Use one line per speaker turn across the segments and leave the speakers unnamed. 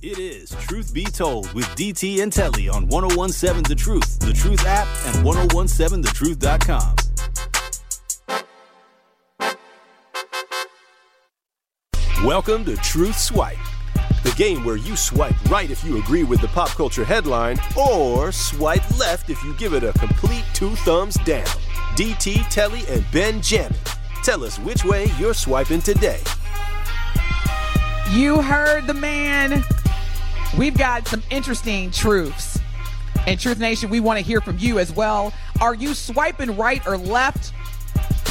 It is Truth Be Told with DT and Telly on 1017 The Truth, The Truth app, and 1017thetruth.com.
Welcome to Truth Swipe, the game where you swipe right if you agree with the pop culture headline, or swipe left if you give it a complete two thumbs down. DT, Telly, and Ben Jammin. Tell us which way you're swiping today.
You heard the man. We've got some interesting truths. And Truth Nation, we want to hear from you as well. Are you swiping right or left?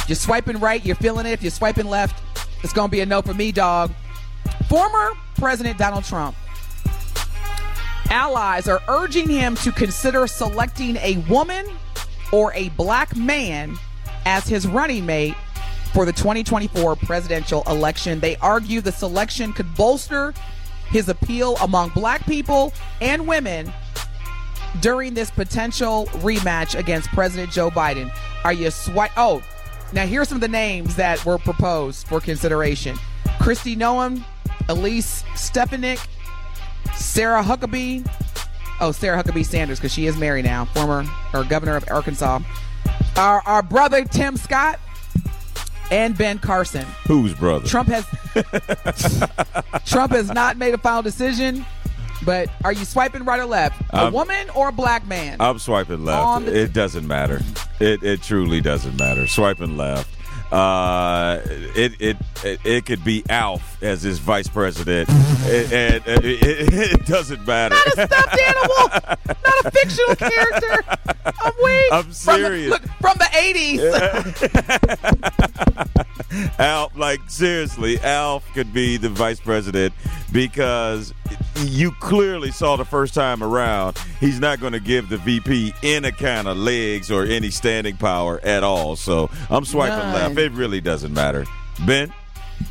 You're swiping right, you're feeling it. If you're swiping left, it's going to be a no for me, dog. Former President Donald Trump. Allies are urging him to consider selecting a woman or a black man as his running mate for the 2024 presidential election. They argue the selection could bolster his appeal among black people and women during this potential rematch against President Joe Biden. Are you swipe? Oh, now here's some of the names that were proposed for consideration: Kristi Noem, Elise Stefanik, Sarah Huckabee. Oh, Sarah Huckabee Sanders, because she is married now, former or governor of Arkansas. Our our brother Tim Scott and Ben Carson.
Whose brother?
Trump has Trump has not made a final decision. But are you swiping right or left? A
I'm-
woman or a black man?
I'm swiping left.
The-
it doesn't matter. It it truly doesn't matter. Swiping left. Uh, it, it it it could be Alf as his vice president, and, it, it, it doesn't matter.
not a stuffed animal, not a fictional character. I'm weak.
I'm
From
serious.
look, from the 80s.
Alf, like seriously, Alf could be the vice president because you clearly saw the first time around he's not going to give the VP any kind of legs or any standing power at all. So I'm swiping
None.
left. It really doesn't matter. Ben,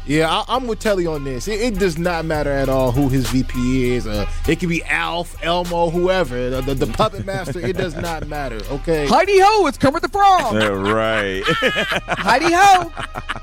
Yeah, I, I'm with Telly on this. It, it does not matter at all who his VP is. Uh, it could be Alf, Elmo, whoever. The, the, the puppet master. It does not matter. Okay.
Heidi Ho, it's Kermit the Frog.
Yeah, right?
Heidi Ho.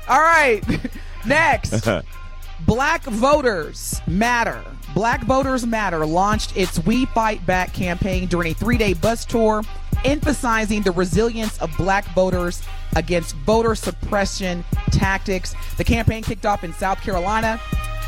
All right. Next. Black Voters Matter. Black Voters Matter launched its We Fight Back campaign during a three day bus tour, emphasizing the resilience of black voters against voter suppression tactics. The campaign kicked off in South Carolina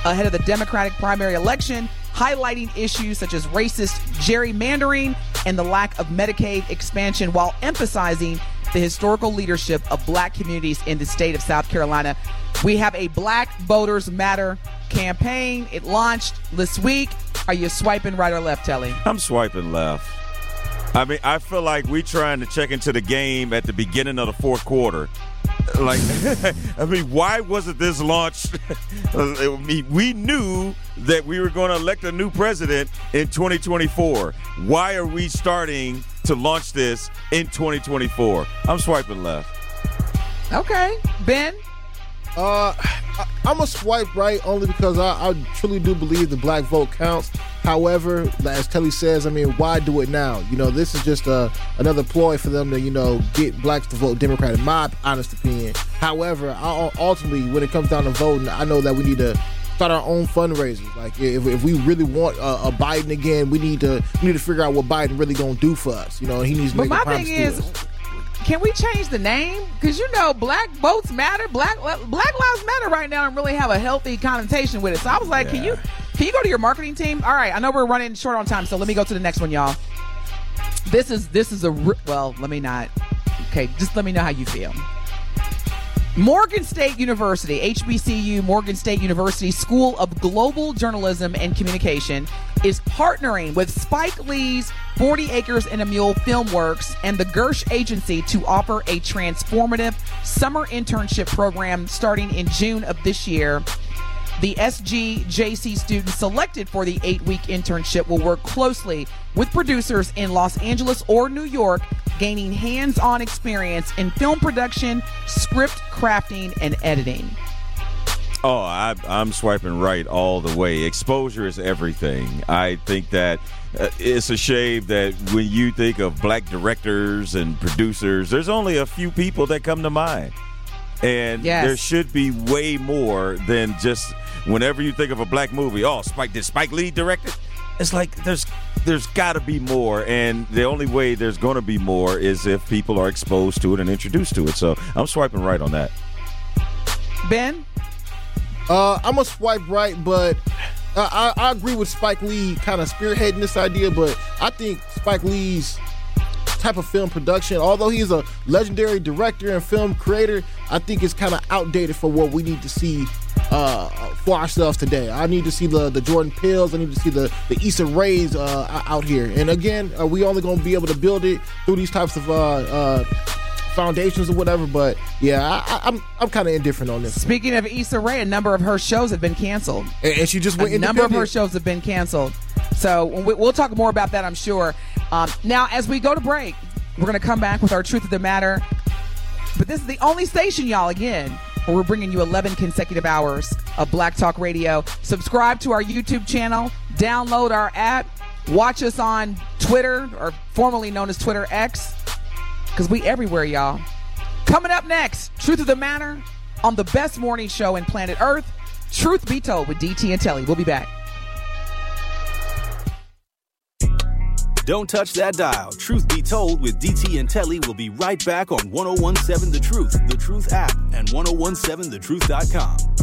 ahead of the Democratic primary election, highlighting issues such as racist gerrymandering and the lack of Medicaid expansion while emphasizing the historical leadership of black communities in the state of South Carolina. We have a Black Voters Matter campaign. It launched this week. Are you swiping right or left, Telly?
I'm swiping left. I mean, I feel like we trying to check into the game at the beginning of the fourth quarter. Like, I mean, why wasn't this launched? I mean, we knew that we were going to elect a new president in 2024. Why are we starting to launch this in 2024? I'm swiping left.
Okay. Ben?
Uh, I, I'm a swipe right only because I, I truly do believe the black vote counts. However, as Kelly says, I mean, why do it now? You know, this is just uh, another ploy for them to, you know, get blacks to vote Democrat, in my honest opinion. However, I, ultimately, when it comes down to voting, I know that we need to start our own fundraisers. Like, if, if we really want a, a Biden again, we need to we need to figure out what Biden really gonna do for us. You know, he needs to
But
make
my
a promise
thing
to us.
Can we change the name? Because you know, black votes matter. Black Black Lives Matter right now, and really have a healthy connotation with it. So I was like, can you can you go to your marketing team? All right, I know we're running short on time, so let me go to the next one, y'all. This is this is a well. Let me not. Okay, just let me know how you feel. Morgan State University, HBCU, Morgan State University School of Global Journalism and Communication is partnering with Spike Lee's 40 Acres and a Mule Filmworks and the Gersh Agency to offer a transformative summer internship program starting in June of this year. The SGJC students selected for the eight week internship will work closely with producers in Los Angeles or New York, gaining hands on experience in film production, script crafting, and editing.
Oh, I, I'm swiping right all the way. Exposure is everything. I think that uh, it's a shame that when you think of black directors and producers, there's only a few people that come to mind. And
Yes.
there should be way more than just whenever you think of a black movie, oh, Spike did Spike Lee direct it? It's like there's there's got to be more, and the only way there's going to be more is if people are exposed to it and introduced to it. So I'm swiping right on that.
Ben,
uh, I'm gonna swipe right, but I, I, I agree with Spike Lee kind of spearheading this idea. But I think Spike Lee's type of film production, although he's a legendary director and film creator, I think it's kind of outdated for what we need to see uh, for ourselves today. I need to see the the Jordan Peeles. I need to see the the Issa Raes uh, out here. And again, are we only to be able to build it through these types of uh, uh foundations or whatever? But yeah, I, am I'm, I'm kind of indifferent on this.
Speaking of Issa Rae, a number of her shows have been canceled,
and, and she just went.
A number of her shows have been canceled. So we'll talk more about that, I'm sure. Um, now, as we go to break, we're going to come back with our truth of the matter. But this is the only station, y'all, again, where we're bringing you 11 consecutive hours of Black Talk Radio. Subscribe to our YouTube channel, download our app, watch us on Twitter, or formerly known as Twitter X, because we everywhere, y'all. Coming up next, Truth of the Matter on the best morning show in planet Earth, Truth Be Told with DT and Telly. We'll be back.
Don't touch that dial. Truth Be Told with DT and Telly will be right back on 1017 The Truth, The Truth app, and 1017thetruth.com.